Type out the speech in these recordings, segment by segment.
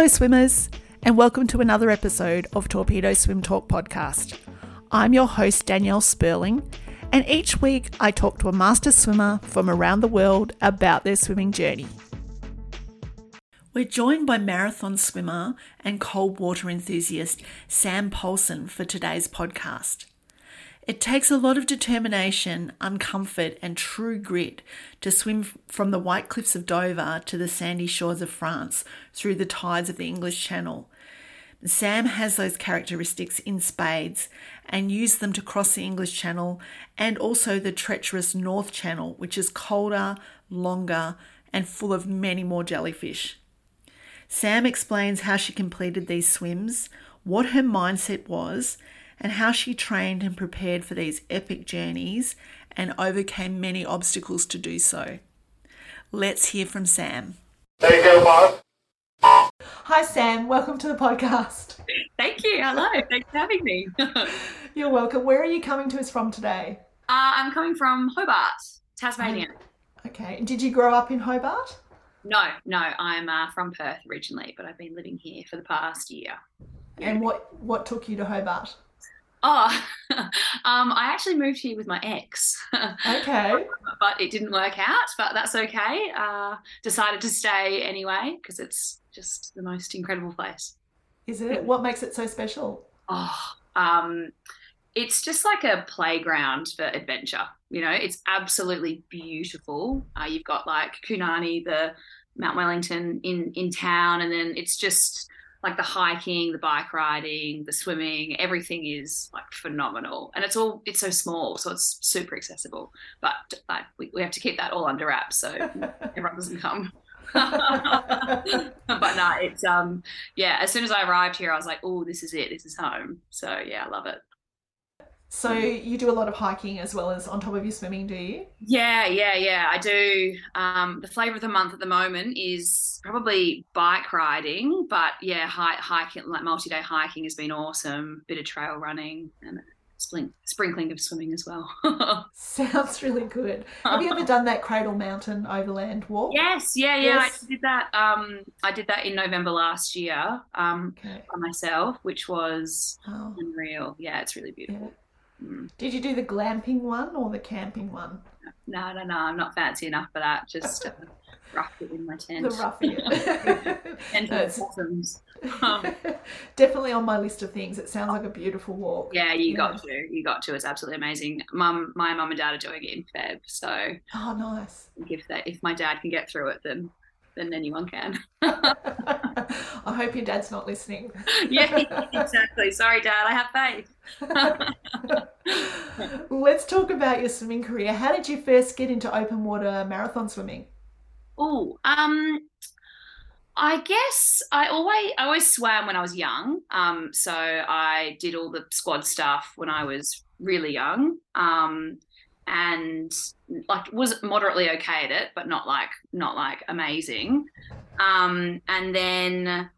Hello, swimmers, and welcome to another episode of Torpedo Swim Talk podcast. I'm your host, Danielle Sperling, and each week I talk to a master swimmer from around the world about their swimming journey. We're joined by marathon swimmer and cold water enthusiast Sam Paulson for today's podcast. It takes a lot of determination, uncomfort, and true grit to swim from the white cliffs of Dover to the sandy shores of France through the tides of the English Channel. Sam has those characteristics in spades and used them to cross the English Channel and also the treacherous North Channel, which is colder, longer, and full of many more jellyfish. Sam explains how she completed these swims, what her mindset was, and how she trained and prepared for these epic journeys and overcame many obstacles to do so. Let's hear from Sam. There you go, Mark. Hi, Sam. Welcome to the podcast. Thank you. Hello. Thanks for having me. uh, You're welcome. Where are you coming to us from today? I'm coming from Hobart, Tasmania. Okay. Did you grow up in Hobart? No, no, I'm uh, from Perth originally, but I've been living here for the past year. And what, what took you to Hobart? Oh, um, I actually moved here with my ex, Okay. but it didn't work out. But that's okay. Uh, decided to stay anyway because it's just the most incredible place. Is it? What makes it so special? Oh, um, it's just like a playground for adventure. You know, it's absolutely beautiful. Uh, you've got like kunanyi, the Mount Wellington in in town, and then it's just like the hiking, the bike riding, the swimming. Everything is like phenomenal, and it's all it's so small, so it's super accessible. But like we, we have to keep that all under wraps so everyone doesn't come. but no, it's um yeah. As soon as I arrived here, I was like, oh, this is it. This is home. So yeah, I love it. So you do a lot of hiking as well as on top of your swimming, do you? Yeah, yeah, yeah. I do. Um, the flavor of the month at the moment is probably bike riding, but yeah, hi- hiking, like multi-day hiking, has been awesome. Bit of trail running and splink- sprinkling of swimming as well. Sounds really good. Have you ever done that Cradle Mountain overland walk? yes, yeah, yeah. Yes. I did that. Um, I did that in November last year. Um, Okay. by myself, which was Oh, unreal. Yeah, it's really yeah. Mm. Did you do the glamping one or the camping one? No, no, no. I'm not fancy enough for that. Just uh, rough it in my tent. The roughing it. Tent No, of it's bottoms. Um, definitely on my list of things. It sounds like a beautiful walk. Yeah, you Yeah. got to. You got to. It's absolutely amazing. Mum, my mum and dad are doing it in Feb, so Oh, nice. if that if my dad can get through it, then then anyone can. I hope your dad's not listening. yeah, exactly. Sorry, Dad. I have faith. Let's talk about your swimming career. How did you first get into open water marathon swimming? Oh, um, I guess I always I always swam when I was young. Um, so I did all the squad stuff when I was really young. Um, and like was moderately okay at it, but not like not like amazing. Um, and then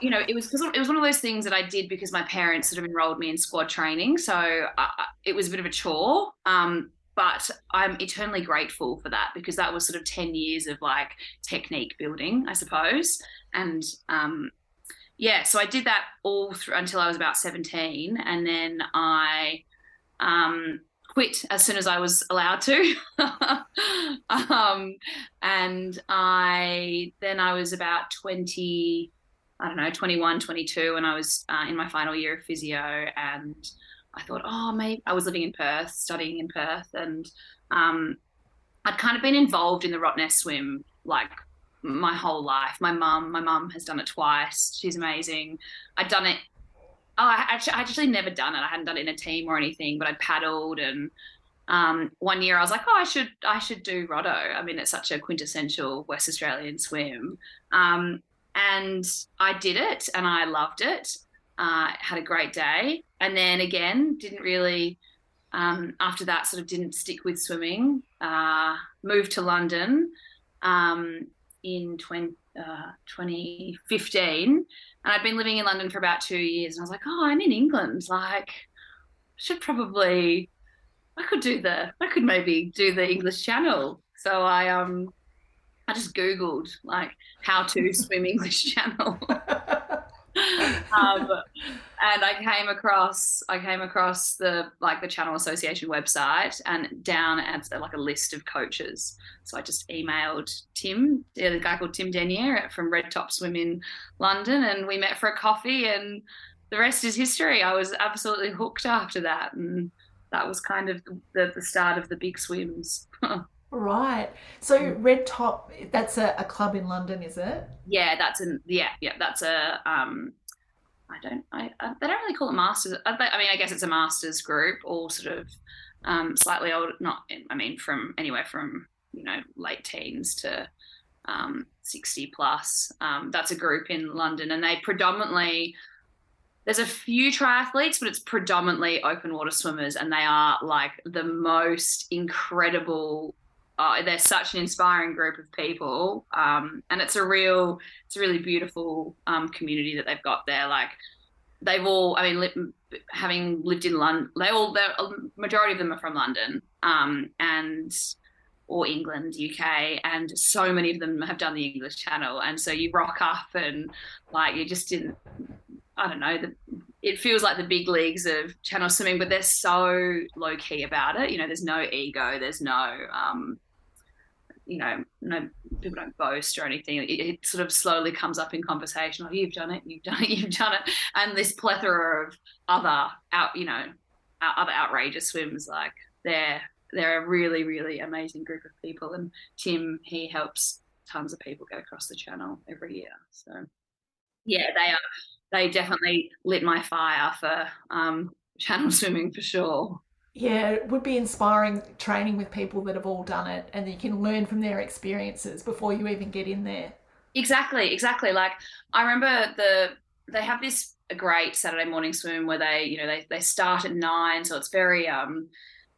you know, it was because it was one of those things that I did because my parents sort of enrolled me in squad training, so I, it was a bit of a chore. Um, but I'm eternally grateful for that because that was sort of 10 years of like technique building, I suppose. And um, yeah, so I did that all through until I was about 17. And then I um, quit as soon as I was allowed to. um, and I then I was about 20, I don't know, 21, 22, and I was uh, in my final year of physio and I thought, oh, maybe I was living in Perth, studying in Perth, and um, I'd kind of been involved in the Rottnest swim like my whole life. My mum, my mum has done it twice. She's amazing. I'd done it. Oh, I actually, I actually never done it. I hadn't done it in a team or anything, but I paddled and. Um, one year I was like, oh, I should, I should do Rotto. I mean, it's such a quintessential West Australian swim. Um, and I did it, and I loved it. Uh, had a great day, and then again, didn't really. Um, after that, sort of didn't stick with swimming. Uh, moved to London um, in 20, uh, 2015, and I'd been living in London for about two years. And I was like, oh, I'm in England. Like, should probably, I could do the, I could maybe do the English Channel. So I um, I just googled like how to swim English Channel. um, and I came across I came across the like the Channel Association website and down at like a list of coaches. So I just emailed Tim, the guy called Tim Denyer from Red Top Swim in London, and we met for a coffee, and the rest is history. I was absolutely hooked after that, and that was kind of the, the start of the big swims. Right. So Red Top, that's a, a, club in London, is it? Yeah, that's an yeah, yeah, that's a um I don't I, I they don't really call it masters. I, I, mean, I guess it's a masters group, all sort of um slightly old not I mean from anywhere from, you know, late teens to um 60 plus. Um that's a group in London and they predominantly there's a few triathletes, but it's predominantly open water swimmers, and they are like the most incredible uh, they're such an inspiring group of people, um, and it's a real, it's a really beautiful um, community that they've got there. Like they've all, I mean, li- having lived in London, they all, the majority of them are from London, um, and or England, UK, and so many of them have done the English Channel, and so you rock up and like you just didn't, I don't know, the, it feels like the big leagues of channel swimming, but they're so low key about it. You know, there's no ego, there's no um, you know, no people don't boast or anything. It, it, sort of slowly comes up in conversation. Oh, you've done it, you've done it, you've done it, and this plethora of other out, you know, other outrageous swims. Like they're they're a really really amazing group of people. And Tim he helps tons of people get across the channel every year. So yeah, they are they definitely lit my fire for um, channel swimming for sure yeah, it would be inspiring training with people that have all done it and you can learn from their experiences before you even get in there. Exactly, exactly. Like I remember the they have this great Saturday morning swim where they, you know, they they start at nine, so it's very um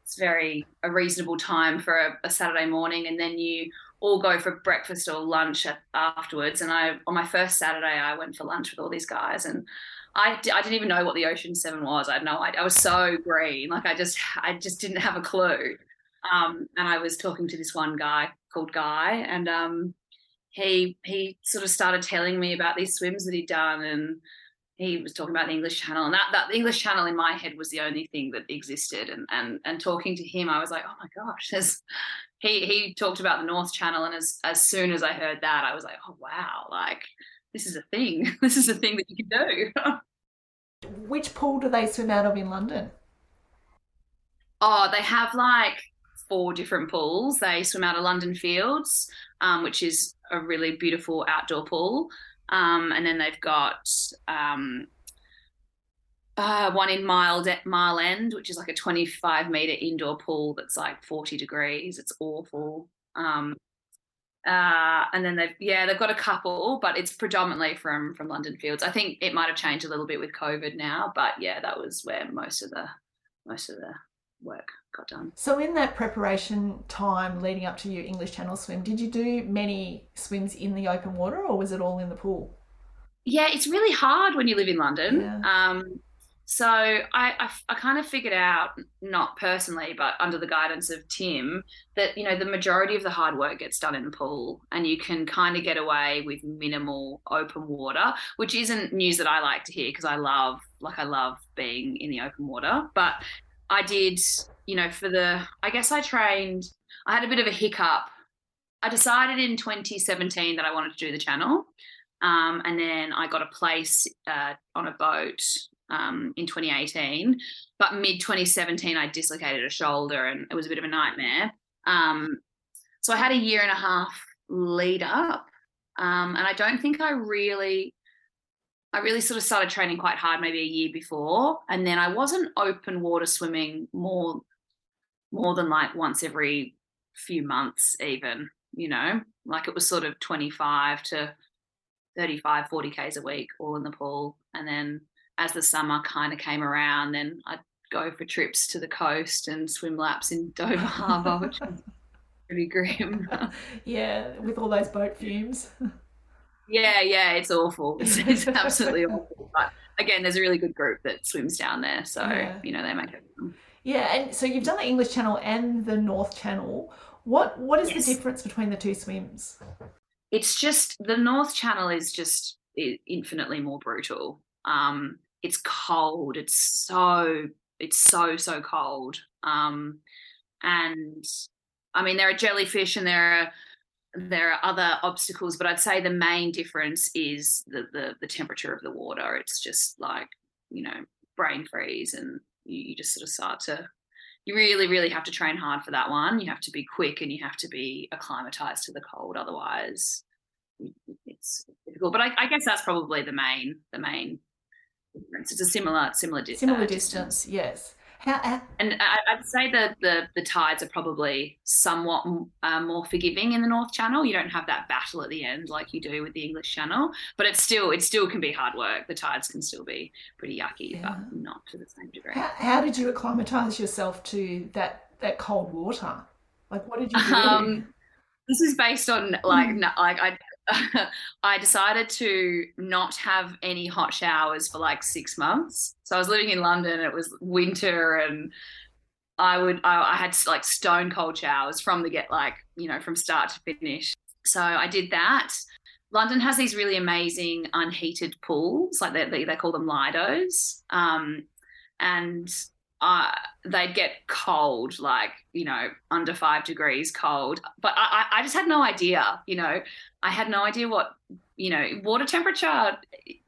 it's very a reasonable time for a, a Saturday morning and then you all go for breakfast or lunch afterwards. And I, on my first Saturday, I went for lunch with all these guys, and I, I didn't even know what the Ocean Seven was. I had no idea. I was so green. Like I just I just didn't have a clue. Um, and I was talking to this one guy called Guy, and um, he he sort of started telling me about these swims that he'd done, and he was talking about the English Channel, and that that the English Channel in my head was the only thing that existed. And and and talking to him, I was like, oh my gosh, there's. He he talked about the North Channel, and as as soon as I heard that, I was like, oh wow, like this is a thing. This is a thing that you can do. Which pool do they swim out of in London? Oh, they have like four different pools. They swim out of London Fields, um, which is a really beautiful outdoor pool. Um, and then they've got um, uh, one in Mile, De- Mile End, which is like a 25 meter indoor pool that's like 40 degrees. It's awful. Um, uh, and then they've yeah they've got a couple, but it's predominantly from from London Fields. I think it might have changed a little bit with COVID now, but yeah, that was where most of the most of the work got done. So in that preparation time leading up to your English Channel swim, did you do many swims in the open water, or was it all in the pool? Yeah, it's really hard when you live in London. Yeah. Um, so I, I, I, kind of figured out, not personally, but under the guidance of Tim, that you know the majority of the hard work gets done in the pool, and you can kind of get away with minimal open water, which isn't news that I like to hear because I love, like, I love being in the open water. But I did, you know, for the, I guess I trained. I had a bit of a hiccup. I decided in 2017 that I wanted to do the channel. Um, and then I got a place uh, on a boat um, in 2018. But mid 2017, I dislocated a shoulder and it was a bit of a nightmare. Um, so I had a year and a half lead up. Um, and I don't think I really, I really sort of started training quite hard maybe a year before. And then I wasn't open water swimming more, more than like once every few months, even, you know, like it was sort of 25 to 35, 40 Ks a week, all in the pool. And then as the summer kind of came around, then I'd go for trips to the coast and swim laps in Dover Harbour, which was pretty grim. yeah, with all those boat fumes. Yeah, yeah, it's awful. It's, it's absolutely awful. But again, there's a really good group that swims down there, so yeah. you know they make it. Yeah, and so you've done the English Channel and the North Channel. What what is Yes. the difference between the two swims? it's just the North Channel is just infinitely more brutal. Um, it's cold. It's so it's so so cold. Um, and I mean there are jellyfish and there are there are other obstacles, but I'd say the main difference is the the, the temperature of the water. It's just like you know brain freeze, and you, you just sort of start to. You really, really have to train hard for that one. You have to be quick and you have to be acclimatized to the cold. Otherwise, it's difficult. But I, I guess that's probably the main the main difference. It's a similar similar di- Similar uh, distance, yes. How, how and I, I'd say that the the tides are probably somewhat uh, more forgiving in the North Channel. You don't have that battle at the end like you do with the English Channel, but it's still it still can be hard work. The tides can still be pretty yucky, Yeah. but not to the same degree. how, how did you acclimatize yourself to that that cold water? Like what did you do? Um, this is based on like Mm. no, like I I decided to not have any hot showers for like six months. So I was living in London. It was winter, and I would I, I had like stone cold showers from the get like you know from start to finish. So I did that. London has these really amazing unheated pools, like they they, they call them lidos, um, and uh, they'd get cold, like you know, under five degrees cold. But I, I just had no idea, you know, I had no idea what you know water temperature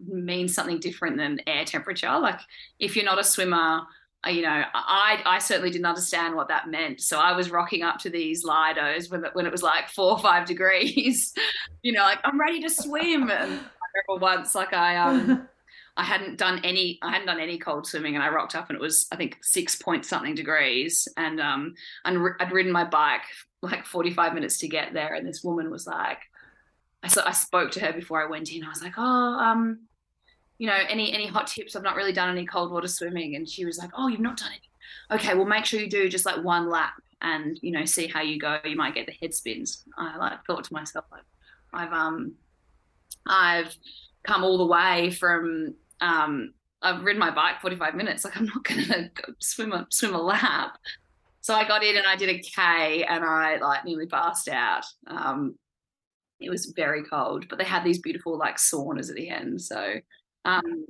means something different than air temperature. Like if you're not a swimmer, uh, you know, I I certainly didn't understand what that meant. So I was rocking up to these lidos when when it was like four or five degrees, you know, like I'm ready to swim. And I remember once, like I um. I hadn't done any I hadn't done any cold swimming and I rocked up and it was I think six point something degrees. And um and I'd ridden my bike like 45 minutes to get there and this woman was like I so I spoke to her before I went in. I was like oh um you know any any hot tips? I've not really done any cold water swimming. And she was like oh you've not done any. Okay well make sure you do just like one lap and you know see how you go. You might get the head spins. I like thought to myself like I've um I've come all the way from um, I've ridden my bike 45 minutes. Like I'm not going to swim a swim a lap. So I got in and I did a K and I like nearly passed out. Um, it was very cold, but they had these beautiful like saunas at the end. So um,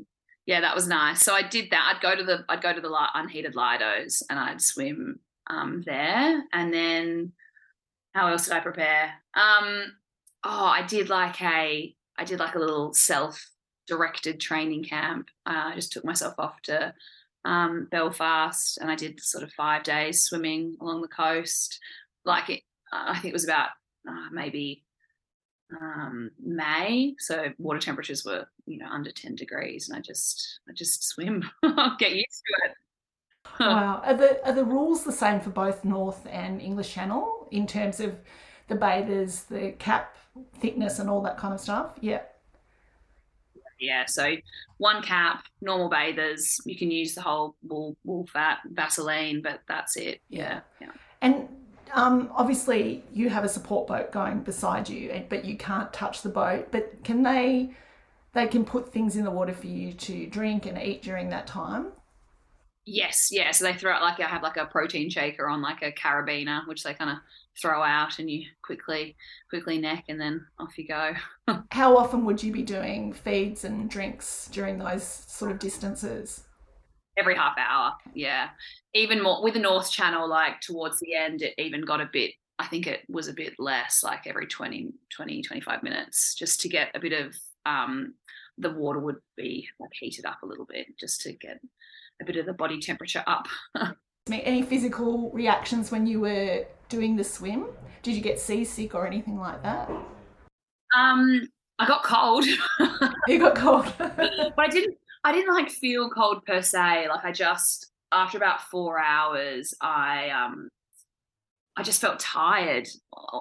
yeah, that was nice. So I did that. I'd go to the I'd go to the unheated Lidos and I'd swim um, there. And then how else did I prepare? Um, oh, I did like a I did like a little self directed training camp. Uh, I just took myself off to um, Belfast and I did sort of five days swimming along the coast. Like it, I think it was about uh, maybe um, May, so water temperatures were you know under ten degrees, and I just I just swim, get used to it. wow. Are the are the rules the same for both North and English Channel in terms of the bathers, the cap thickness and all that kind of stuff? Yeah. Yeah, so one cap, normal bathers. You can use the whole wool, wool fat Vaseline, but that's it. Yeah, yeah. And um, obviously, you have a support boat going beside you, but you can't touch the boat. But can they? They can put things in the water for you to drink and eat during that time. Yes, yeah. So they throw out like I have like a protein shaker on like a carabiner, which they kind of throw out, and you quickly quickly neck, and then off you go. How often would you be doing feeds and drinks during those sort of distances? Every half hour, yeah. Even more with the North Channel, like towards the end, it even got a bit. I think it was a bit less, like every 20, 20 25 minutes, just to get a bit of um, the water would be like heated up a little bit, just to get a bit of the body temperature up. Any physical reactions when you were doing the swim? Did you get seasick or anything like that? Um, I got cold, You got cold. but I didn't. I didn't like feel cold per se. Like I just after about four hours, I um, I just felt tired,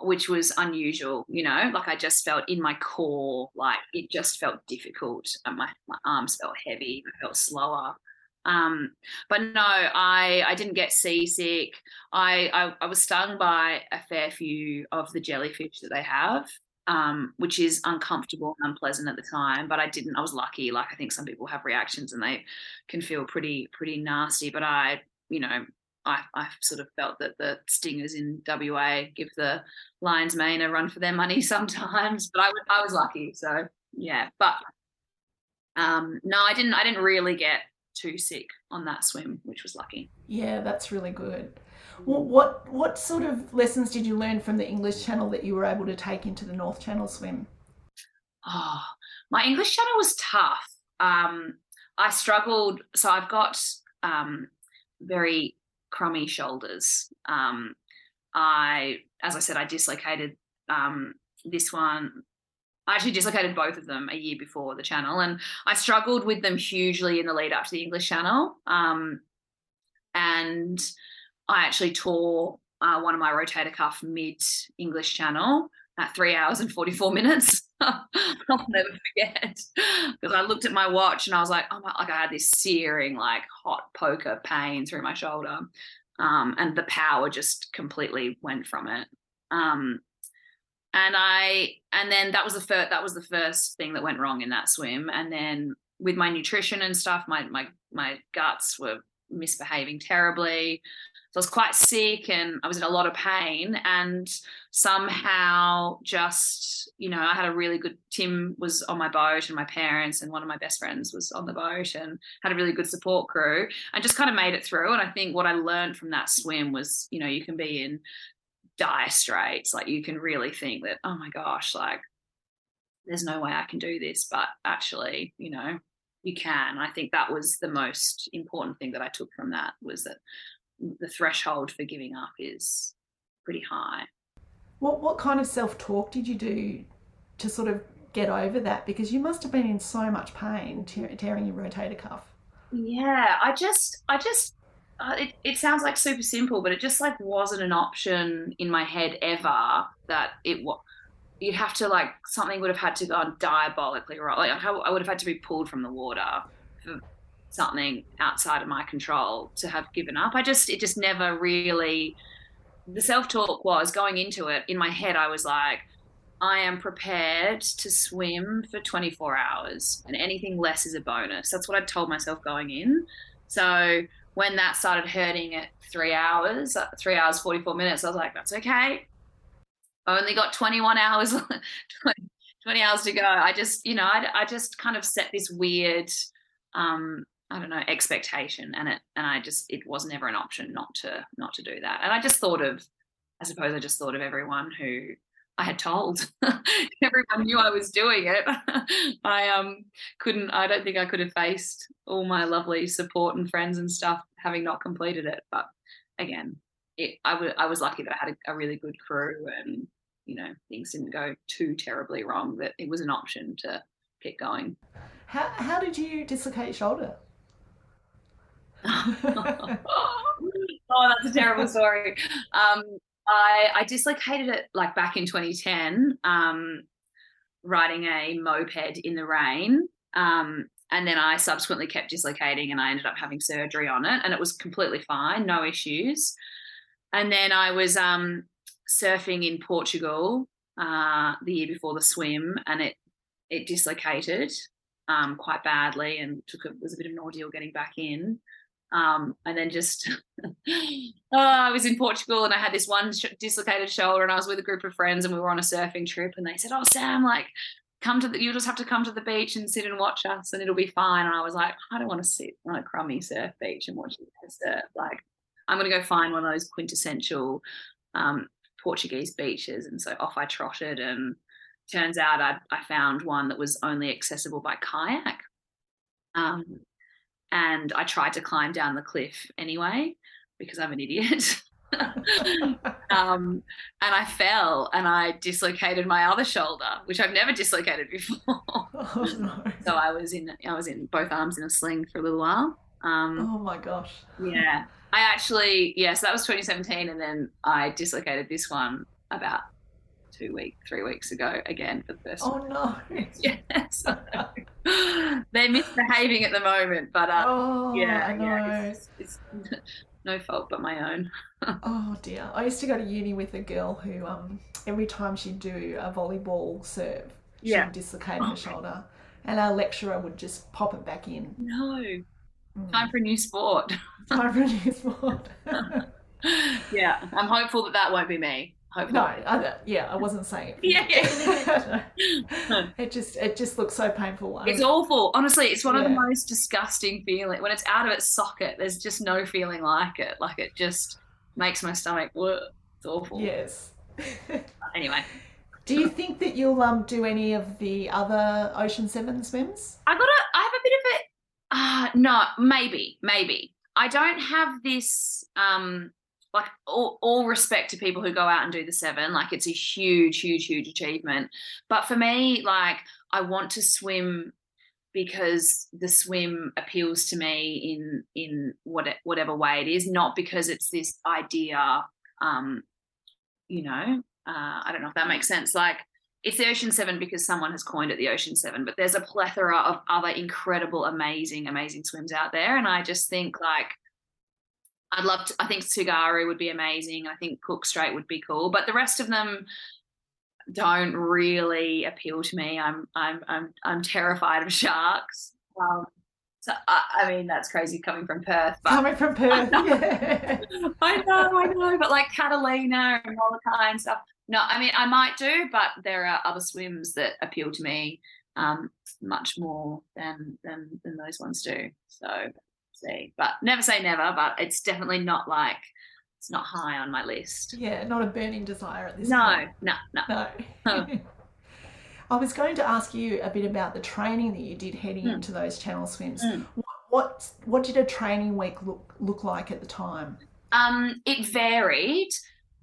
which was unusual. You know, like I just felt in my core, like it just felt difficult. And my my arms felt heavy. I felt slower. Um, but no, I I didn't get seasick. I, I I was stung by a fair few of the jellyfish that they have, um, which is uncomfortable and unpleasant at the time. But I didn't. I was lucky. Like I think some people have reactions and they can feel pretty pretty nasty. But I, you know, I, I sort of felt that the stingers in WA give the Lions Mane a run for their money sometimes, but I, I was lucky. So yeah, but um, no, I didn't. I didn't really get too sick on that swim, which was lucky. Yeah, that's really good. Well, what what sort of lessons did you learn from the English Channel that you were able to take into the North Channel swim? Oh, my English Channel was tough. Um, I struggled. So I've got um, very crummy shoulders. Um, I, as I said, I dislocated um, this one. I actually dislocated both of them a year before the channel, and I struggled with them hugely in the lead up to the English channel. Um, and I actually tore uh, one of my rotator cuff mid English channel at three hours and 44 minutes. I'll never forget because I looked at my watch and I was like, oh my, like I had this searing, like hot poker pain through my shoulder. Um, and the power just completely went from it. Um, and I, and then that was the first, that was the first thing that went wrong in that swim. And then with my nutrition and stuff, my, my, my guts were misbehaving terribly. So I was quite sick and I was in a lot of pain. And somehow, just, you know, I had a really good, Tim was on my boat and my parents and one of my best friends was on the boat and had a really good support crew and just kind of made it through. And I think what I learned from that swim was, you know, you can be in dire straits. Like you can really think that, oh my gosh, like there's no way I can do this. But actually, you know, you can. I think that was the most important thing that I took from that was that the threshold for giving up is pretty high. What what kind of self talk did you do to sort of get over that? Because you must have been in so much pain tearing your rotator cuff. Yeah, I just I just uh, it, it sounds like super simple, but it just like wasn't an option in my head ever that it was. You'd have to like something would have had to go diabolically wrong. Like I would have had to be pulled from the water for something outside of my control to have given up. I just, it just never really, the self talk was going into it in my head, I was like, I am prepared to swim for 24 hours and anything less is a bonus. That's what I told myself going in. So when that started hurting at three hours, three hours, 44 minutes, I was like, that's okay. I only got 21 hours, 20, 20 hours to go. I just, you know, I, I just kind of set this weird um, I don't know expectation, and it and I just it was never an option not to not to do that. And I just thought of, I suppose I just thought of everyone who I had told. everyone knew I was doing it. I um couldn't. I don't think I could have faced all my lovely support and friends and stuff having not completed it. But again, it I, w- I was lucky that I had a, a really good crew and you know things didn't go too terribly wrong. That it was an option to keep going. How how did you dislocate your shoulder? oh, that's a terrible story. Um, I, I dislocated it like back in 2010, um, riding a moped in the rain. Um, and then I subsequently kept dislocating and I ended up having surgery on it and it was completely fine, no issues. And then I was um, surfing in Portugal uh, the year before the swim and it it dislocated um, quite badly and took a, was a bit of an ordeal getting back in. Um, and then just, oh, I was in Portugal and I had this one sh- dislocated shoulder and I was with a group of friends and we were on a surfing trip and they said, oh, Sam, like, come to the, you'll just have to come to the beach and sit and watch us and it'll be fine. And I was like, I don't want to sit on a crummy surf beach and watch you surf. Like, I'm going to go find one of those quintessential um, Portuguese beaches. And so off I trotted and turns out I, I found one that was only accessible by kayak. Um, and I tried to climb down the cliff anyway because I'm an idiot. um, and I fell and I dislocated my other shoulder, which I've never dislocated before. Oh, no. So I was in I was in both arms in a sling for a little while. Um, oh my gosh! Yeah, I actually yeah. So that was 2017, and then I dislocated this one about two weeks, three weeks ago again for the first. Oh no! Yes, they're misbehaving at the moment, but uh, oh, yeah, yeah, it's, it's, no fault but my own. oh dear! I used to go to uni with a girl who, um, every time she'd do a volleyball serve, she'd dislocate her shoulder, and our lecturer would just pop it back in. No. Time for a new sport. Time for a new sport. yeah, I'm hopeful that that won't be me. Hopefully. No, I, yeah, I wasn't saying it. Yeah, yeah. it just it just looks so painful. It's awful. Honestly, it's one of the most disgusting feeling. When it's out of its socket, there's just no feeling like it. Like it just makes my stomach work. It's awful. Yes. Anyway, Do you think that you'll um do any of the other Ocean Seven swims? I got a. I have a bit of it. Uh, no, maybe, maybe. I don't have this. Um, like all, all respect to people who go out and do the seven. Like it's a huge, huge, huge achievement. But for me, like I want to swim because the swim appeals to me in in what whatever way it is, not because it's this idea. Um, you know, uh, I don't know if that makes sense. Like it's the Ocean Seven because someone has coined it the Ocean Seven, but there's a plethora of other incredible, amazing, amazing swims out there, and I just think like. I'd love to. I think Tsugaru would be amazing. I think Cook Strait would be cool, but the rest of them don't really appeal to me. I'm I'm I'm I'm terrified of sharks. Um, so I, I mean that's crazy coming from Perth, Coming from Perth, yeah. I know, I know, but like Catalina and Molokai and stuff. No, I mean I might do, but there are other swims that appeal to me um, much more than than than those ones do. So see, but never say never. But it's definitely not like it's not high on my list. Yeah, not a burning desire at this No, point. no, no. No. No. I was going to ask you a bit about the training that you did heading Mm. into those channel swims. Mm. What, what what did a training week look look like at the time? Um, it varied.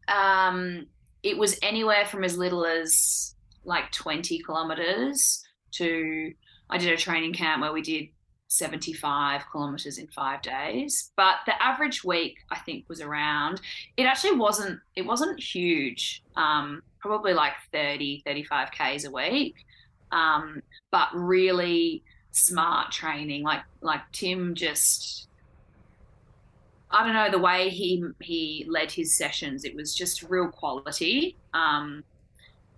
Um, it was anywhere from as little as like 20 kilometers to I did a training camp where we did 75 kilometers in five days. But the average week I think was around it actually wasn't it wasn't huge. Um, probably like 30, 35 Ks a week. Um, but really smart training. Like like Tim just I don't know the way he he led his sessions. It was just real quality. Um,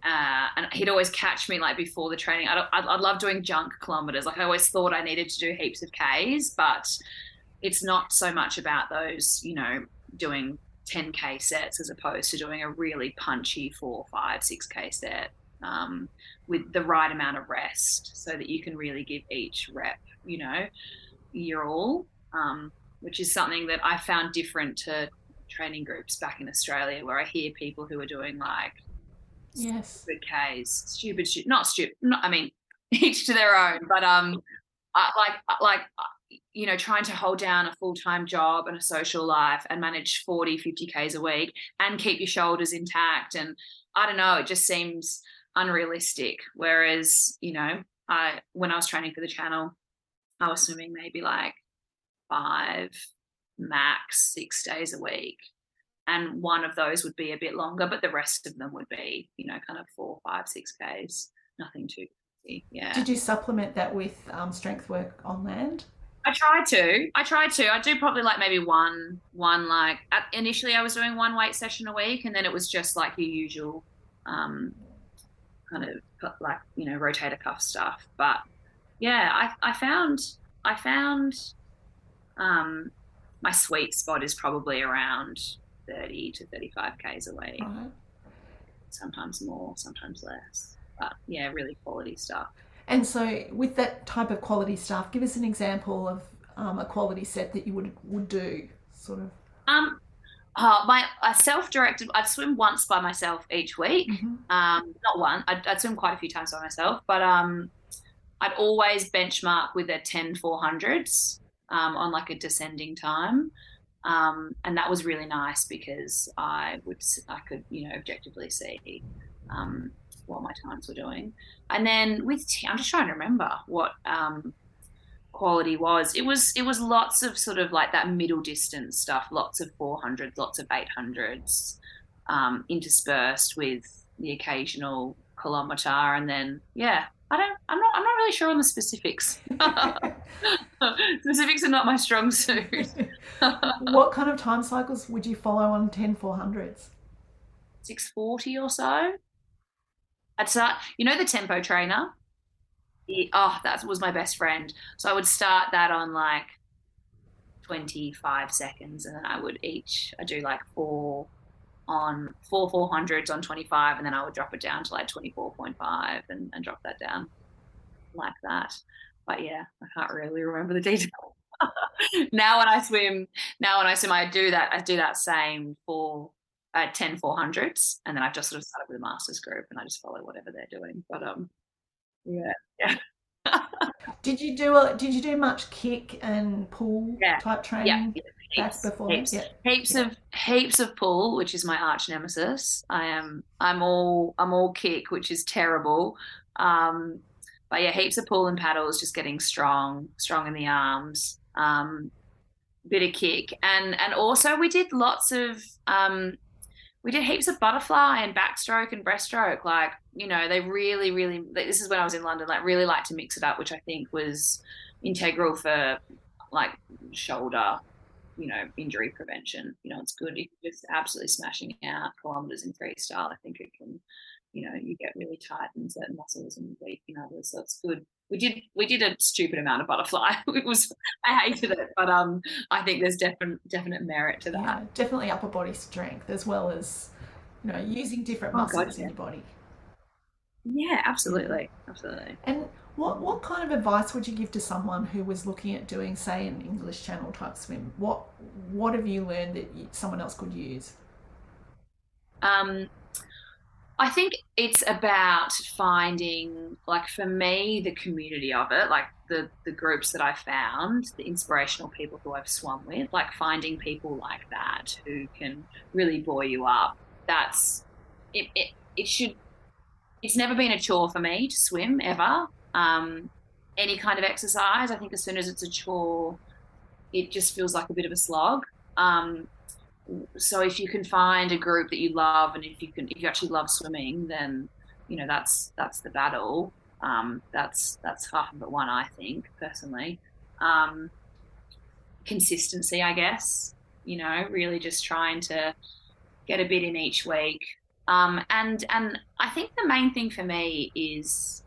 uh, and he'd always catch me like before the training. I, I, I love doing junk kilometers. Like I always thought I needed to do heaps of Ks, but it's not so much about those. You know, doing 10k sets as opposed to doing a really punchy four, five, six k set um, with the right amount of rest, so that you can really give each rep. You know, your all. Um, which is something that I found different to training groups back in Australia, where I hear people who are doing like Yes. stupid Ks, stupid, stu- not stupid. Not, I mean, each to their own, but um, I, like like you know, trying to hold down a full time job and a social life and manage 40, 50 Ks a week and keep your shoulders intact. And I don't know, it just seems unrealistic. Whereas, you know, I when I was training for the channel, I was swimming maybe like five, max six days a week. And one of those would be a bit longer, but the rest of them would be, you know, kind of four, five, six Ks. Nothing too crazy. Yeah. Did you supplement that with um, strength work on land? I try to. I try to. I do probably like maybe one, one like at, initially I was doing one weight session a week, and then it was just like your usual, um, kind of like you know rotator cuff stuff. But yeah, I I found I found, um, my sweet spot is probably around thirty to thirty five k's away. Right. Sometimes more, sometimes less. But yeah, really quality stuff. And so, with that type of quality stuff, give us an example of um, a quality set that you would would do, sort of. Um, uh, my I self-directed. I'd swim once by myself each week. Mhm. Um, not one. I'd, I'd swim quite a few times by myself, but um, I'd always benchmark with a 10 400s um, on like a descending time. Um, and that was really nice because I would I could you know objectively see um, what my times were doing. And then with I'm just trying to remember what um, quality was. It was it was lots of sort of like that middle distance stuff, lots of 400s, lots of 800s, um, interspersed with the occasional kilometer, and then yeah, I don't, I'm not, I'm not really sure on the specifics. specifics are not my strong suit. what kind of time cycles would you follow on 10 400s? 640 or so. I'd start, you know, the tempo trainer. He- oh, that was my best friend. So I would start that on like 25 seconds and then I would each I do like four on four 400s on 25 and then I would drop it down to like 24.5 and, and drop that down like that. But yeah I can't really remember the details now when I swim now when I swim I do that I do that same for uh, 10 400s and then I've just sort of started with a masters group and I just follow whatever they're doing. But um yeah yeah. Did you do a, did you do much kick and pull yeah. type training? Yeah, Heaps, before heaps, yeah. heaps of heaps of pull which is my arch nemesis. I am i'm all i'm all kick which is terrible. Um but yeah heaps of pull and paddles just getting strong strong in the arms. Um bit of kick. And and also we did lots of um we did heaps of butterfly and backstroke and breaststroke. Like, you know, they really, really, this is when I was in London, like, really like to mix it up, which I think was integral for like shoulder, you know, injury prevention. You know, it's good if you're just absolutely smashing out kilometers in freestyle. I think it can, you know, you get really tight in certain muscles and weak in others. So it's good we did we did a stupid amount of butterfly. it was I hated it, but um, I think there's definite definite merit to that. Yeah, definitely upper body strength as well as you know using different oh, muscles God, yeah. in your body. Yeah, absolutely, absolutely. And what what kind of advice would you give to someone who was looking at doing, say, an English Channel type swim? What what have you learned that someone else could use? Um, I think it's about finding, like for me, the community of it, like the the groups that I found, the inspirational people who I've swum with, like finding people like that who can really buoy you up. That's it. It, it should. It's never been a chore for me to swim ever. Um, any kind of exercise, I think as soon as it's a chore, it just feels like a bit of a slog. Um, so if you can find a group that you love and if you can if you actually love swimming then you know that's that's the battle. Um, that's that's half of it one i think personally. Um, consistency i guess you know really just trying to get a bit in each week. Um, and and i think the main thing for me is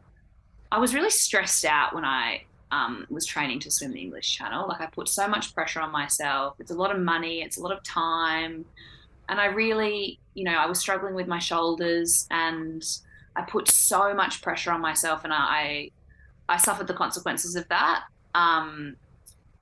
i was really stressed out when i um, was training to swim the English Channel. Like I put so much pressure on myself. It's a lot of money. It's a lot of time, and I really, you know, I was struggling with my shoulders, and I put so much pressure on myself, and I, I suffered the consequences of that. Um,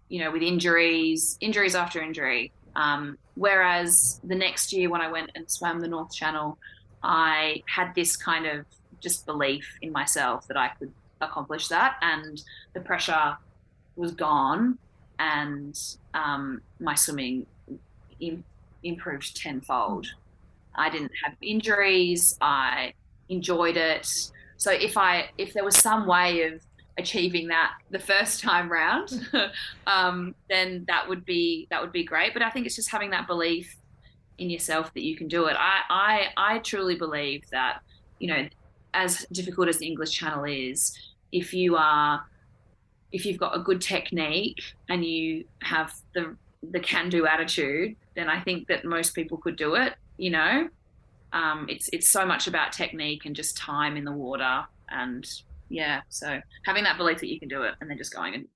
you know, with injuries, injuries after injury. Um, whereas the next year when I went and swam the North Channel, I had this kind of just belief in myself that I could accomplish that, and the pressure was gone, and um, my swimming Im- improved tenfold. I didn't have injuries. I enjoyed it. So if I if there was some way of achieving that the first time round, um, then that would be that would be great. But I think it's just having that belief in yourself that you can do it. I I, I truly believe that you know as difficult as the English Channel is, if you are if you've got a good technique and you have the the can do attitude, then I think that most people could do it. You know, um, it's it's so much about technique and just time in the water, and yeah, so having that belief that you can do it, and then just going and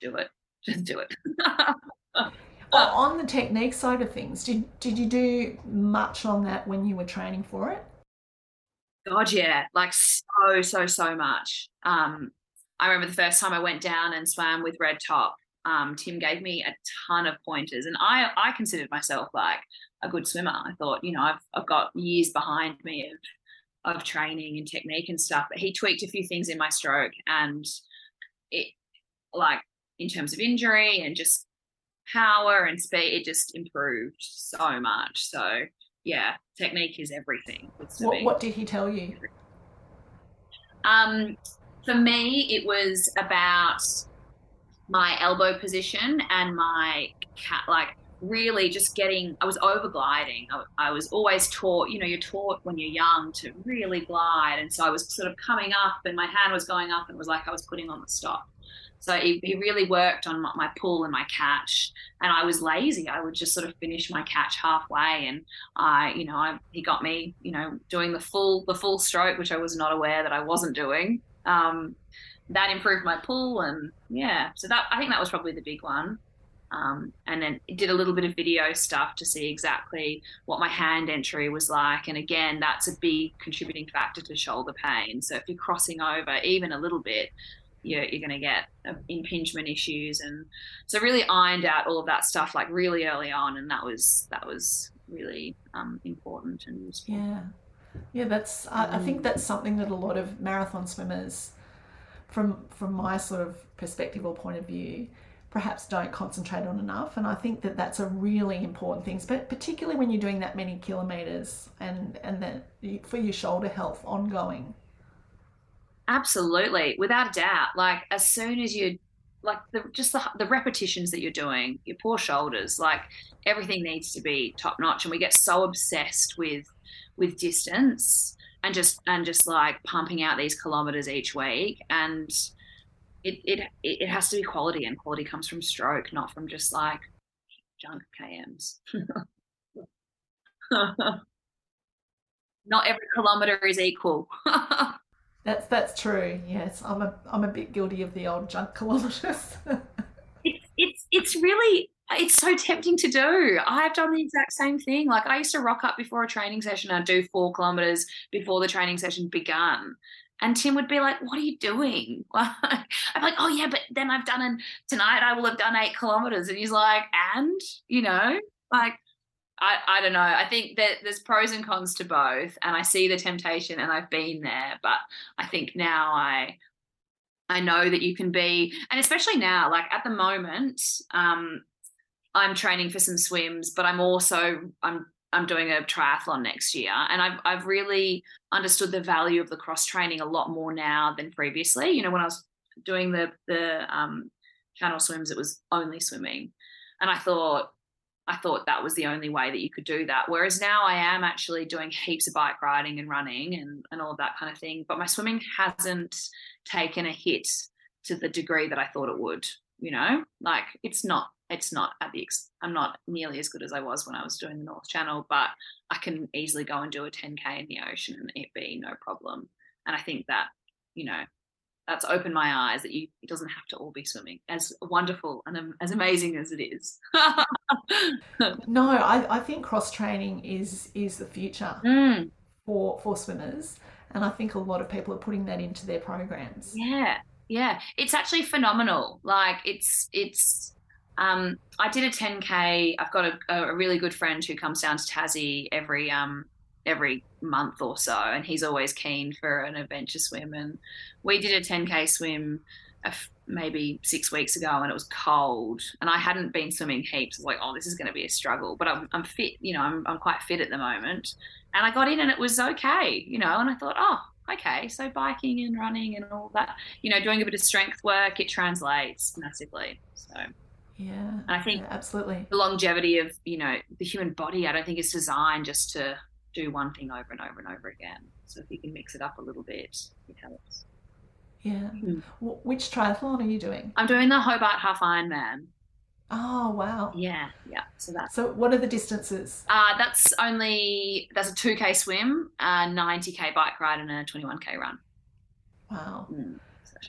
do it, just do it. well, on the technique side of things, did did you do much on that when you were training for it? God, yeah, like so, so, so much. Um, I remember the first time I went down and swam with Red Top. Um, Tim gave me a ton of pointers, and I I considered myself like a good swimmer. I thought, you know, I've I've got years behind me of of training and technique and stuff. But he tweaked a few things in my stroke, and it like in terms of injury and just power and speed, it just improved so much. So yeah, technique is everything. What, what did he tell you? Um, for me, it was about my elbow position and my cat, like really just getting, I was over gliding. I, I, was always taught, you know, you're taught when you're young to really glide. And so I was sort of coming up and my hand was going up and it was like I was putting on the stop. So he, he really worked on my, my, pull and my catch, and I was lazy. I would just sort of finish my catch halfway, and I, you know, I, he got me, you know, doing the full the full stroke, which I was not aware that I wasn't doing. Um, that improved my pull, and yeah, so that I think that was probably the big one. Um, and then did a little bit of video stuff to see exactly what my hand entry was like. And again, that's a big contributing factor to shoulder pain. So if you're crossing over even a little bit, you're, you're going to get impingement issues. And so really ironed out all of that stuff like really early on. And that was, that was really um, important and useful. Yeah. Yeah, that's. I, I think that's something that a lot of marathon swimmers, from from my sort of perspective or point of view, perhaps don't concentrate on enough. And I think that that's a really important thing, but particularly when you're doing that many kilometers and and that for your shoulder health ongoing. Absolutely, without a doubt. Like as soon as you like the just the, the repetitions that you're doing, your poor shoulders, like everything needs to be top notch, and we get so obsessed with with distance and just and just like pumping out these kilometers each week and it it it has to be quality and quality comes from stroke not from just like junk kms not every kilometer is equal that's that's true yes i'm a i'm a bit guilty of the old junk kilometers it's it's it's really it's so tempting to do. I've done the exact same thing. Like I used to rock up before a training session. I'd do four kilometers before the training session began. And Tim would be like, What are you doing? I'm like, Oh, yeah, but then I've done it tonight. I will have done eight kilometers. And he's like, And, you know, like, I, I don't know. I think that there's pros and cons to both. And I see the temptation and I've been there. But I think now I, I know that you can be, and especially now, like at the moment, um, I'm training for some swims, but I'm also I'm I'm doing a triathlon next year, and I've I've really understood the value of the cross training a lot more now than previously. You know, when I was doing the the um, channel swims, it was only swimming, and I thought I thought that was the only way that you could do that. Whereas now I am actually doing heaps of bike riding and running and and all of that kind of thing. But my swimming hasn't taken a hit to the degree that I thought it would. You know, like it's not it's not at the I'm not nearly as good as I was when I was doing the North Channel, but I can easily go and do a 10k in the ocean and it be no problem. And I think that you know that's opened my eyes that you it doesn't have to all be swimming as wonderful and as amazing as it is no I, I think cross training is is the future mm. for for swimmers and i think a lot of people are putting that into their programs yeah yeah it's actually phenomenal like it's it's um, I did a 10k. I've got a, a, really good friend who comes down to Tassie every um, every month or so, and he's always keen for an adventure swim. And we did a 10k swim maybe six weeks ago, and it was cold, and I hadn't been swimming heaps. I was Like, oh, this is going to be a struggle, but I'm, I'm fit. You know, I'm, I'm quite fit at the moment, and I got in, and it was okay. You know, and I thought, oh, okay, so biking and running and all that, you know, doing a bit of strength work, it translates massively. So. Yeah. And I think yeah, absolutely the longevity of, you know, the human body, I don't think is designed just to do one thing over and over and over again. So if you can mix it up a little bit, it helps. Yeah. Mm. Which triathlon are you doing? I'm doing the Hobart Half Ironman. Oh wow! Yeah, yeah. So that's so. What are the distances? Uh that's only that's a two k swim, a ninety k bike ride, and a twenty one k run. Wow. Mm.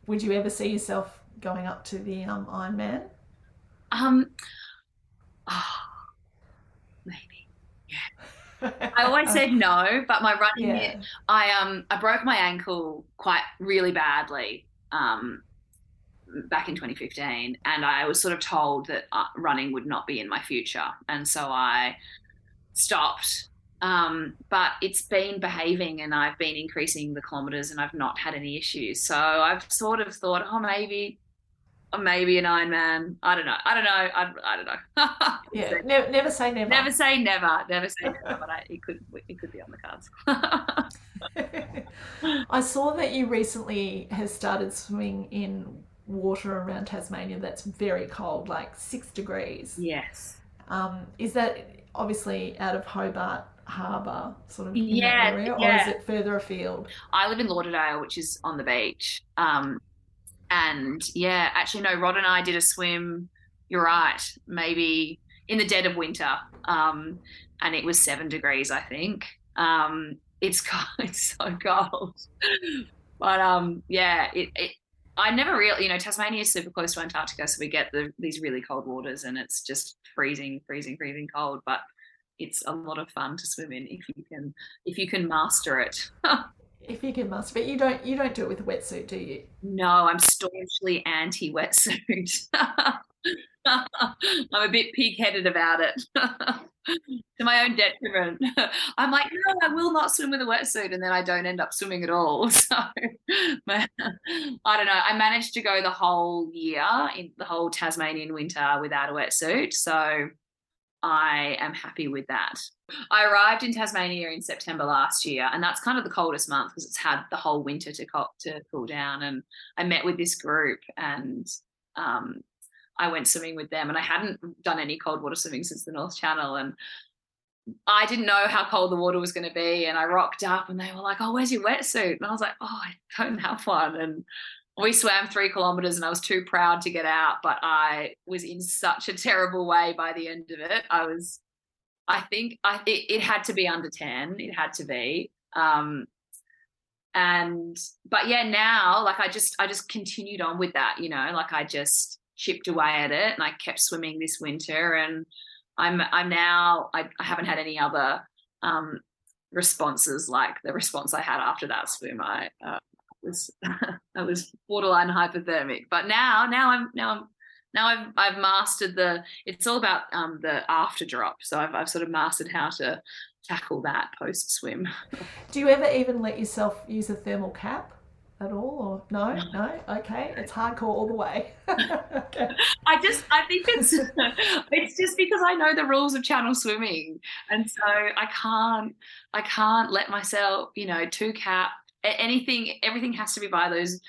Would you ever see yourself going up to the um, Ironman? Um, oh, maybe. Yeah. I always said no, but my running, yeah. I um, I broke my ankle quite really badly. Um, back in 2015 and i was sort of told that uh, running would not be in my future and so i stopped um, but it's been behaving and i've been increasing the kilometers and i've not had any issues so i've sort of thought oh maybe maybe an Ironman. I don't know. I don't know. I, I don't know. yeah, never, never say never. Never say never. Never say never. but I, it could it could be on the cards. I saw that you recently has started swimming in water around Tasmania that's very cold, like six degrees. Yes. Um, is that obviously out of Hobart Harbour, sort of yeah, area, or is it further afield? I live in Lauderdale, which is on the beach. Um, and yeah, actually, no, Rod and I did a swim. You're right, maybe in the dead of winter, um, and it was seven degrees, I think. Um, it's cold, it's so cold, but um, yeah, it, it I never really, you know, Tasmania is super close to Antarctica, so we get the, these really cold waters, and it's just freezing, freezing, freezing cold. But it's a lot of fun to swim in if you can if you can master it. if you can master it, you don't you don't do it with a wetsuit, do you? No, I'm staunchly anti wetsuit. I'm a bit pig-headed about it to my own detriment. I'm like, no, I will not swim with a wetsuit, and then I don't end up swimming at all. So I don't know. I managed to go the whole year in the whole Tasmanian winter without a wetsuit, so I am happy with that. I arrived in Tasmania in September last year, and that's kind of the coldest month because it's had the whole winter to, co- to cool down. And I met with this group, and um, I went swimming with them, and I hadn't done any cold water swimming since the North Channel, and I didn't know how cold the water was going to be. And I rocked up, and they were like, "Oh, where's your wetsuit?" And I was like, "Oh, I don't have one." And we swam three kilometers, and I was too proud to get out, but I was in such a terrible way by the end of it. I was, I think, I it, it had to be under ten. It had to be. Um, and but yeah now like i just i just continued on with that you know like i just chipped away at it and I kept swimming this winter and I'm I'm now I, I haven't had any other um, responses like the response I had after that swim. I uh, was I was borderline hypothermic, but now now I'm now I'm now I've I've mastered the. It's all about um, the after drop. So I've I've sort of mastered how to tackle that post swim. Do you ever even let yourself use a thermal cap? at all or no no okay it's hardcore all the way okay. i just i think it's it's just because i know the rules of channel swimming and so i can't i can't let myself you know two cap anything everything has to be by those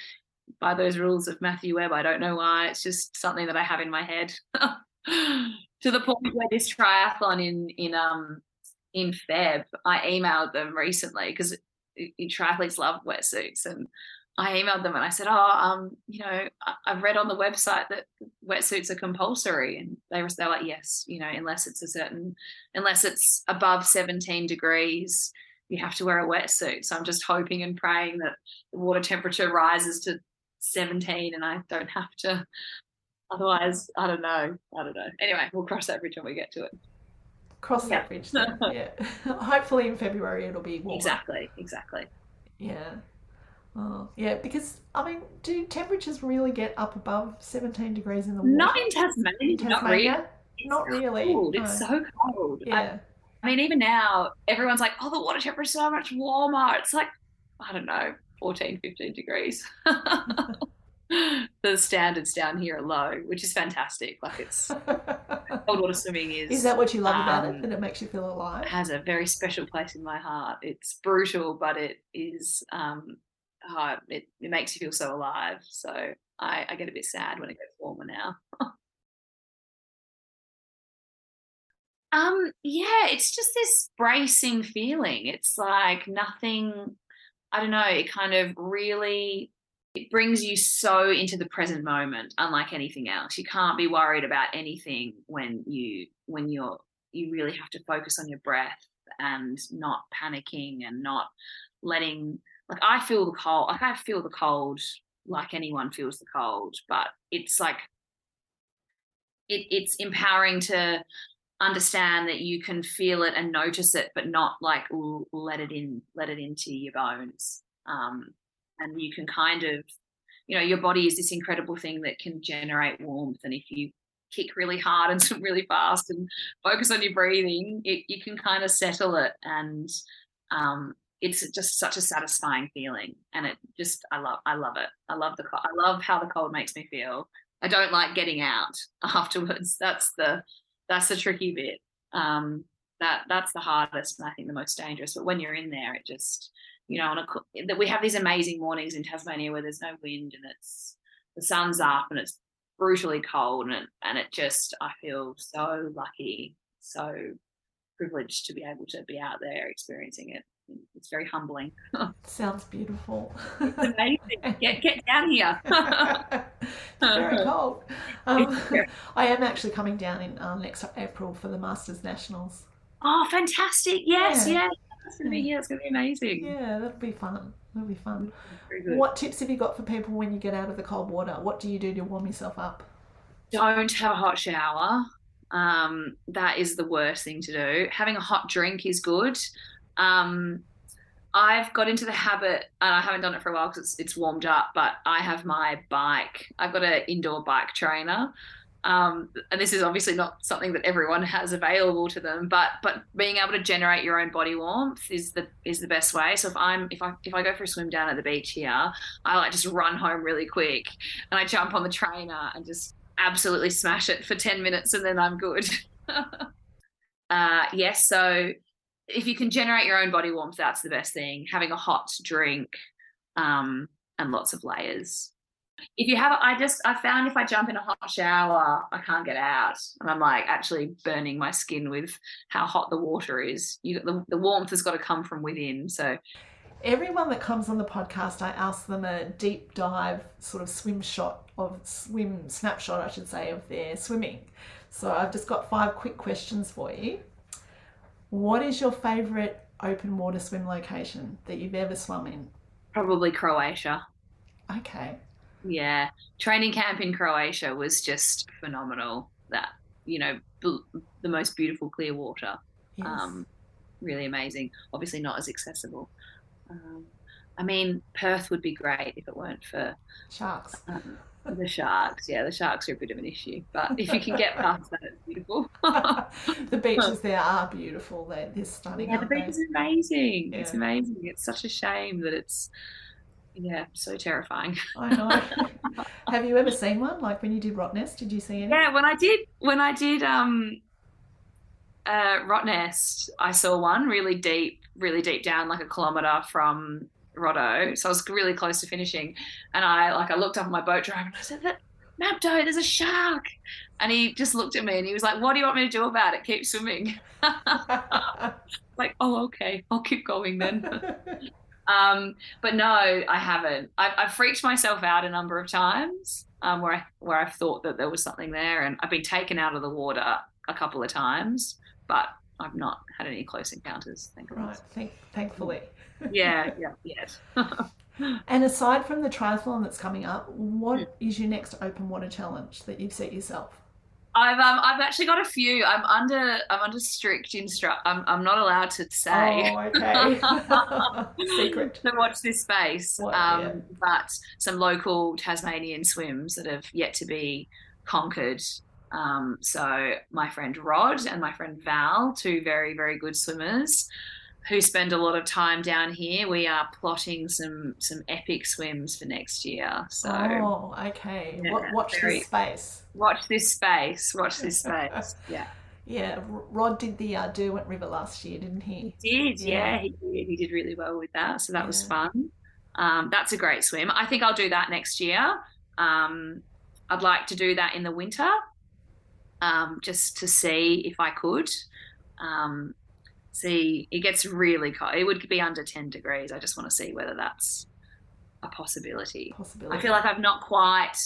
by those rules of matthew webb. I don't know why. It's just something that i have in my head. To the point where this triathlon in in um in feb i emailed them recently because triathletes love wetsuits. And I emailed them and I said, "Oh, um, you know, I've read on the website that wetsuits are compulsory," and they were they're like, "Yes, you know, unless it's a certain, unless it's above 17 degrees, you have to wear a wetsuit." So I'm just hoping and praying that the water temperature rises to 17 and I don't have to. Otherwise, I don't know. I don't know. Anyway, we'll cross that bridge when we get to it. Cross that bridge. Then. yeah. Hopefully in February it'll be warmer. Exactly. Exactly. Yeah. Oh, yeah, because I mean, do temperatures really get up above 17 degrees in the water? Not in Tasmania. Tasmania? Not really. Not really. Cold. No. It's so cold. Yeah. I, I, mean, even now, everyone's like, oh, the water temperature is so much warmer. It's like, I don't know, 14, 15 degrees. the standards down here are low, which is fantastic. Like it's cold water swimming is. Is that what you love um, about it? Um, that it makes you feel alive? Has a very special place in my heart. It's brutal, but it is um, oh, it, it makes you feel so alive. So I, I get a bit sad when it gets warmer now. um, yeah, it's just this bracing feeling. It's like nothing, I don't know, it kind of really it brings you so into the present moment unlike anything else you can't be worried about anything when you when you're you really have to focus on your breath and not panicking and not letting like I feel the cold, like I feel the cold like anyone feels the cold, but it's like it, it's empowering to understand that you can feel it and notice it, but not like let it in, let it into your bones. Um, and you can kind of, you know, your body is this incredible thing that can generate warmth. And if you kick really hard and swim really fast and focus on your breathing, it, you can kind of settle it and um, it's just such a satisfying feeling and it just i love i love it i love the i love how the cold makes me feel i don't like getting out afterwards that's the that's the tricky bit. Um that that's the hardest and i think the most dangerous but when you're in there it just you know on that we have these amazing mornings in tasmania where there's no wind and it's the sun's up and it's brutally cold and and it just i feel so lucky so privileged to be able to be out there experiencing it it's very humbling. Sounds beautiful. it's amazing. Get get down here. very cold. Um, I am actually coming down in um, next April for the Masters Nationals. Oh, fantastic! Yes, yeah. It's gonna be yeah, it's gonna be amazing. Yeah, that'll be fun. That'd be fun. What tips have you got for people when you get out of the cold water? What do you do to warm yourself up? Don't have a hot shower. Um, that is the worst thing to do. Having a hot drink is good. Um, I've got into the habit, and I haven't done it for a while because it's, it's warmed up, but I have my bike. I've got an indoor bike trainer. Um, and this is obviously not something that everyone has available to them, but but being able to generate your own body warmth is the is the best way. So if I'm if I if I go for a swim down at the beach here, I like just run home really quick and I jump on the trainer and just absolutely smash it for 10 minutes and then I'm good. uh, yes, so if you can generate your own body warmth, that's the best thing. Having a hot drink um, and lots of layers. If you have, I just, I found if I jump in a hot shower, I can't get out. And I'm like actually burning my skin with how hot the water is. You, the, the warmth has got to come from within. So Everyone that comes on the podcast, I ask them a deep dive sort of swim shot of swim snapshot, I should say, of their swimming. So I've just got five quick questions for you. What is your favourite open water swim location that you've ever swum in? probably Croatia. Okay. Yeah, training camp in Croatia was just phenomenal. That you know, bl- the most beautiful clear water. Yes. Um, really amazing. Obviously, not as accessible. Um, I mean, Perth would be great if it weren't for Sharks. um, the sharks. Yeah, the sharks are a bit of an issue, but if you can get past that, it's beautiful. the beaches there are beautiful. They're, they're stunning. yeah, the beach is amazing. It's amazing. It's such a shame that it's yeah so terrifying. I know. Have you ever seen one? Like when you did Rottnest, did you see any? Yeah, when I did when I did um uh Rottnest, I saw one really deep, really deep down, like a kilometre from Rotto. So I was really close to finishing. And I like I looked up at my boat driver and I said that Mapdo, there's a shark. And he just looked at me and he was like, What do you want me to do about it? Keep swimming. like, oh okay, I'll keep going then. Um, but no, I haven't. I've, I've freaked myself out a number of times um, where I where I've thought that there was something there, and I've been taken out of the water a couple of times, but I've not had any close encounters. Thank right. Thank, thankfully. Yeah, yeah, yes. And aside from the triathlon that's coming up, what Hmm. is your next open water challenge that you've set yourself? I've um I've actually got a few. I'm under I'm under strict instru. I'm I'm not allowed to say. Oh, okay. Secret. to watch this space. What- um, yeah. But some local Tasmanian swims that have yet to be conquered. Um, so my friend Rod and my friend Val, two very very good swimmers, who spend a lot of time down here. We are plotting some some epic swims for next year. So Oh, okay. Yeah, Wa- watch very- this space. watch this space. Watch this space. Yeah. Yeah, Rod did the uh, Derwent River last year, didn't he? did, Yeah. yeah, he did. He did really well with that, so that was fun. Um, that's a great swim. I think I'll do that next year. Um, I'd like to do that in the winter, um, just to see if I could. Um, see, it gets really cold. It would be under ten degrees. I just want to see whether that's a possibility. Possibility. I feel like I've not quite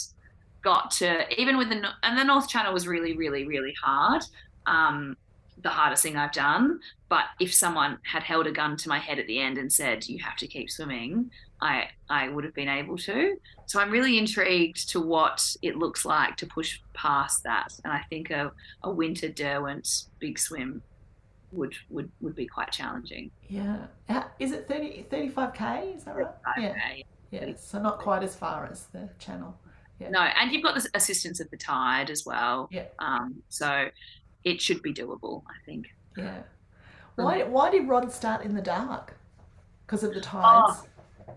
got to even with the and the North Channel was really really really hard. Um, the hardest thing I've done. But if someone had held a gun to my head at the end and said you have to keep swimming, I I would have been able to. So I'm really intrigued to what it looks like to push past that. And I think a, a winter Derwent big swim would would would be quite challenging. Yeah. Is it 30, 35k? Is that right? Yeah. Okay. Yeah. So not quite as far as the channel. No, and you've got the assistance of the tide as well. Yeah. Um, so it should be doable, I think. Yeah. Why, why did Rod start in the dark? Because of the tides?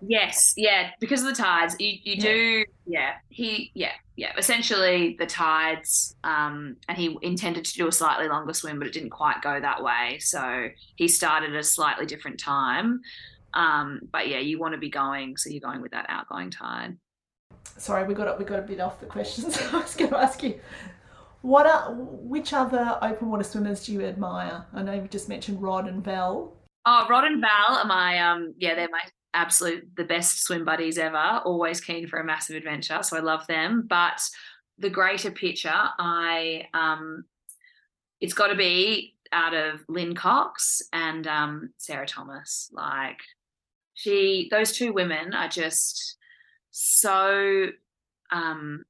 Yes, yeah, because of the tides. You you Yeah. do yeah, he yeah, yeah. Essentially the tides, um, and he intended to do a slightly longer swim, but it didn't quite go that way. So he started at a slightly different time. Um, but yeah, you want to be going, so you're going with that outgoing tide. Sorry, we got we got a bit off the questions. I was going to ask you, what are which other open water swimmers do you admire? I know you've just mentioned Rod and Val. Oh, Rod and Val are my um yeah, they're my absolute the best swim buddies ever. Always keen for a massive adventure, so I love them. But the greater picture, I um it's got to be out of Lynne Cox and um, Sarah Thomas. Like she, those two women are just so um,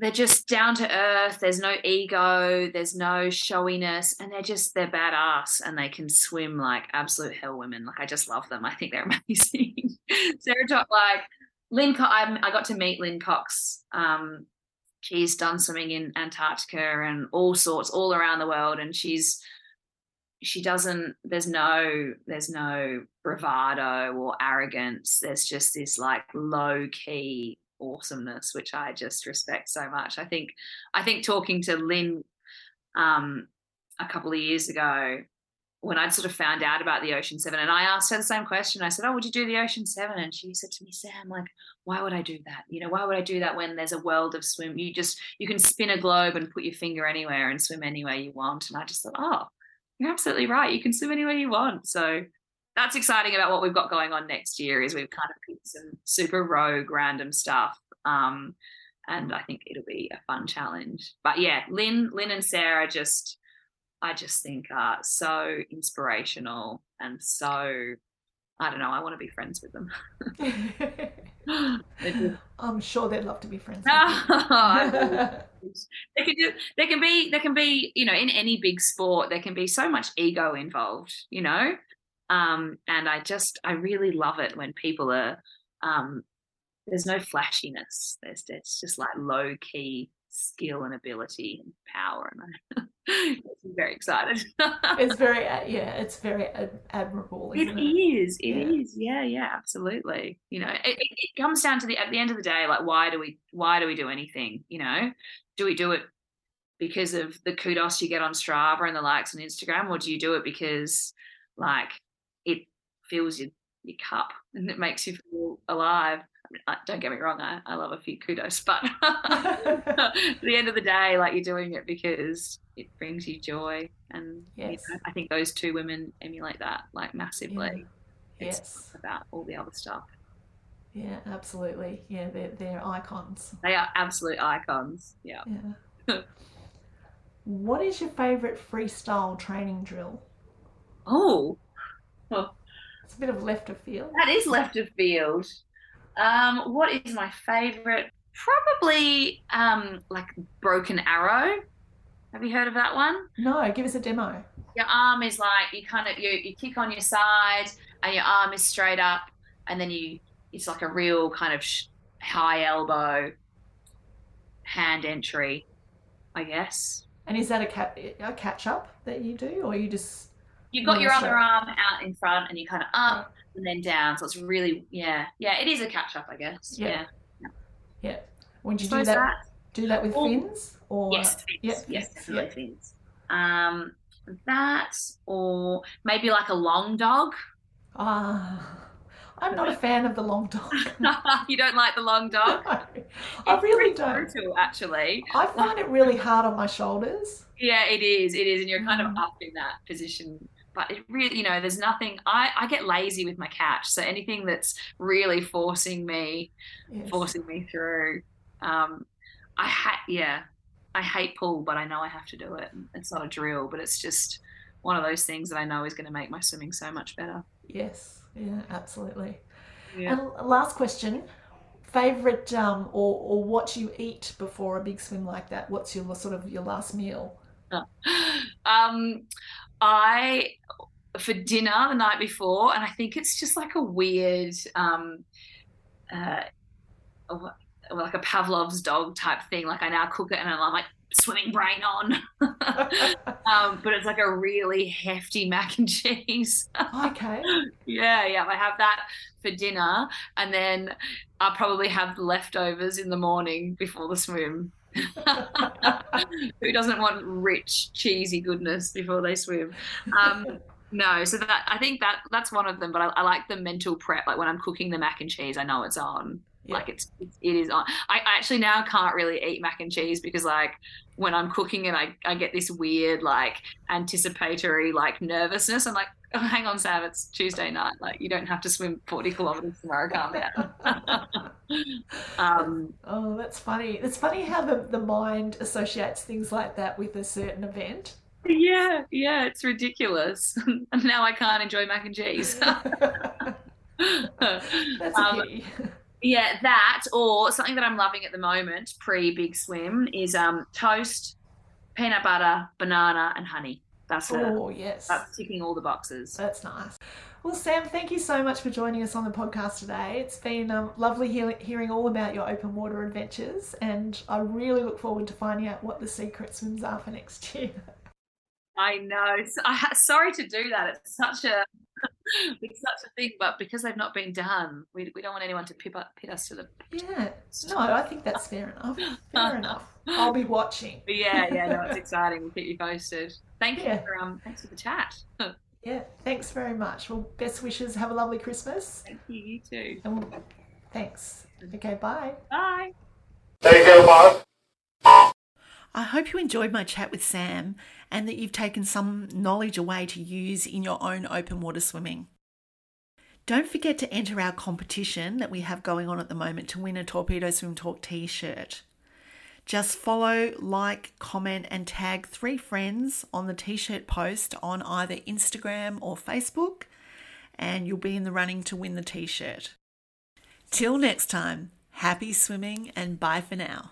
they're just down to earth. There's no ego. There's no showiness, and they're just they're badass, and they can swim like absolute hell women. Like I just love them. I think they're amazing. Sarah Top, like Lynne, Co- I, I got to meet Lynne Cox. Um, she's done swimming in Antarctica and all sorts, all around the world, and she's she doesn't. There's no there's no bravado or arrogance. There's just this like low key awesomeness, which I just respect so much. I think I think talking to Lynne um, a couple of years ago when I'd sort of found out about the Ocean Seven, and I asked her the same question. I said, "Oh, would you do the Ocean 7? And she said to me, "Sam, like, why would I do that? You know, why would I do that when there's a world of swim? You just you can spin a globe and put your finger anywhere and swim anywhere you want." And I just thought, "Oh, you're absolutely right. You can swim anywhere you want." So that's exciting about what we've got going on next year is we've kind of picked some super rogue random stuff um, and i think it'll be a fun challenge. But yeah lynne lynne and sarah just i just think are so inspirational and so i don't know i want to be friends with them. I'm sure they'd love to be friends. they can do there can be there can be you know in any big sport there can be so much ego involved you know um, and I just, I really love it when people are, um, there's no flashiness. There's, it's just like low key skill and ability and power. And I'm very excited. it's very, uh, yeah, it's very ad- admirable. It, it is. It yeah. is. Yeah. Yeah. Absolutely. You know, it, it comes down to the at the end of the day, like why do we why do we do anything? You know, do we do it because of the kudos you get on Strava and the likes on Instagram, or do you do it because like it fills your, your cup and it makes you feel alive. I don't get me wrong, I, I love a few kudos, but at the end of the day, like you're doing it because it brings you joy. And yes. you know, I think those two women emulate that like massively. Yeah. Yes. about all the other stuff. Yeah, absolutely. Yeah, they're, they're icons. They are absolute icons. Yeah. Yeah. what is your favorite freestyle training drill? Oh, it's a bit of left of field. That is left of field. Um, what is my favorite? Probably um, like Broken Arrow. Have you heard of that one? No, give us a demo. Your arm is like you kind of you, you kick on your side and your arm is straight up and then you it's like a real kind of high elbow hand entry, I guess. And is that a, a catch up that you do, or you just You've got your other arm out in front and you kind of up and then down. So it's really, yeah, yeah, it is a catch up, I guess. Yeah. Yeah. yeah. Would you do that, that, Do that with or, fins? Or yes, fins. Yeah, yes, definitely yeah. fins. Um, that or maybe like a long dog. Ah. I'm not a fan of the long dog. you don't like the long dog? No, I really don't. Brutal, actually. I find it really hard on my shoulders. Yeah, it is. It is, and you're kind mm. of up in that position but it really you know there's nothing i i get lazy with my couch. So anything that's really forcing me yes. forcing me through um i hate yeah i hate pull but i know i have to do it. It's not a drill but it's just one of those things that i know is going to make my swimming so much better. Yes. Yeah absolutely. Yeah. and last question. Favorite um or or what you eat before a big swim like that? What's your sort of your last meal? Um I for dinner the night before, and I think it's just like a weird, um, uh, like a Pavlov's dog type thing. Like I now cook it, and I'm like swimming brain on. um, but it's like a really hefty mac and cheese. okay. Yeah, yeah. I have that for dinner, and then I'll probably have leftovers in the morning before the swim. Who doesn't want rich, cheesy goodness before they swim? Um, no, so that I think that that's one of them. But I, I, like the mental prep. Like when I'm cooking the mac and cheese, I know it's on. Yeah. Like it's, it's it is on. I actually now can't really eat mac and cheese because like when I'm cooking it, I I get this weird like anticipatory like nervousness. I'm like, oh, hang on, Sam, it's Tuesday night. Like you don't have to swim 40 kilometers tomorrow. Calm down. um, oh, that's funny. It's funny how the, the mind associates things like that with a certain event. Yeah, yeah, it's ridiculous. and now I can't enjoy mac and cheese. that's um, yeah, that or something that I'm loving at the moment, pre Big Swim, is um, toast, peanut butter, banana, and honey. That's oh yes, that's ticking all the boxes. That's nice. Well, Sam, thank you so much for joining us on the podcast today. It's been um, lovely he- hearing all about your open water adventures, and I really look forward to finding out what the secret swims are for next year. I know. I, sorry to do that. It's such a it's such a thing, but because they've not been done, we, we don't want anyone to pit, up, pit us to the. Yeah, no, I think that's fair enough. Fair enough. I'll be watching. But yeah, yeah, no, it's exciting. We'll keep you posted. Thank yeah. you for um, thanks for the chat. yeah, thanks very much. Well, best wishes. Have a lovely Christmas. Thank you. You too. And we'll, thanks. Okay, bye. Bye. Take care, boss. I hope you enjoyed my chat with Sam and that you've taken some knowledge away to use in your own open water swimming. Don't forget to enter our competition that we have going on at the moment to win a Torpedo Swim Talk t shirt. Just follow, like, comment, and tag three friends on the t shirt post on either Instagram or Facebook, and you'll be in the running to win the t shirt. Till next time, happy swimming and bye for now.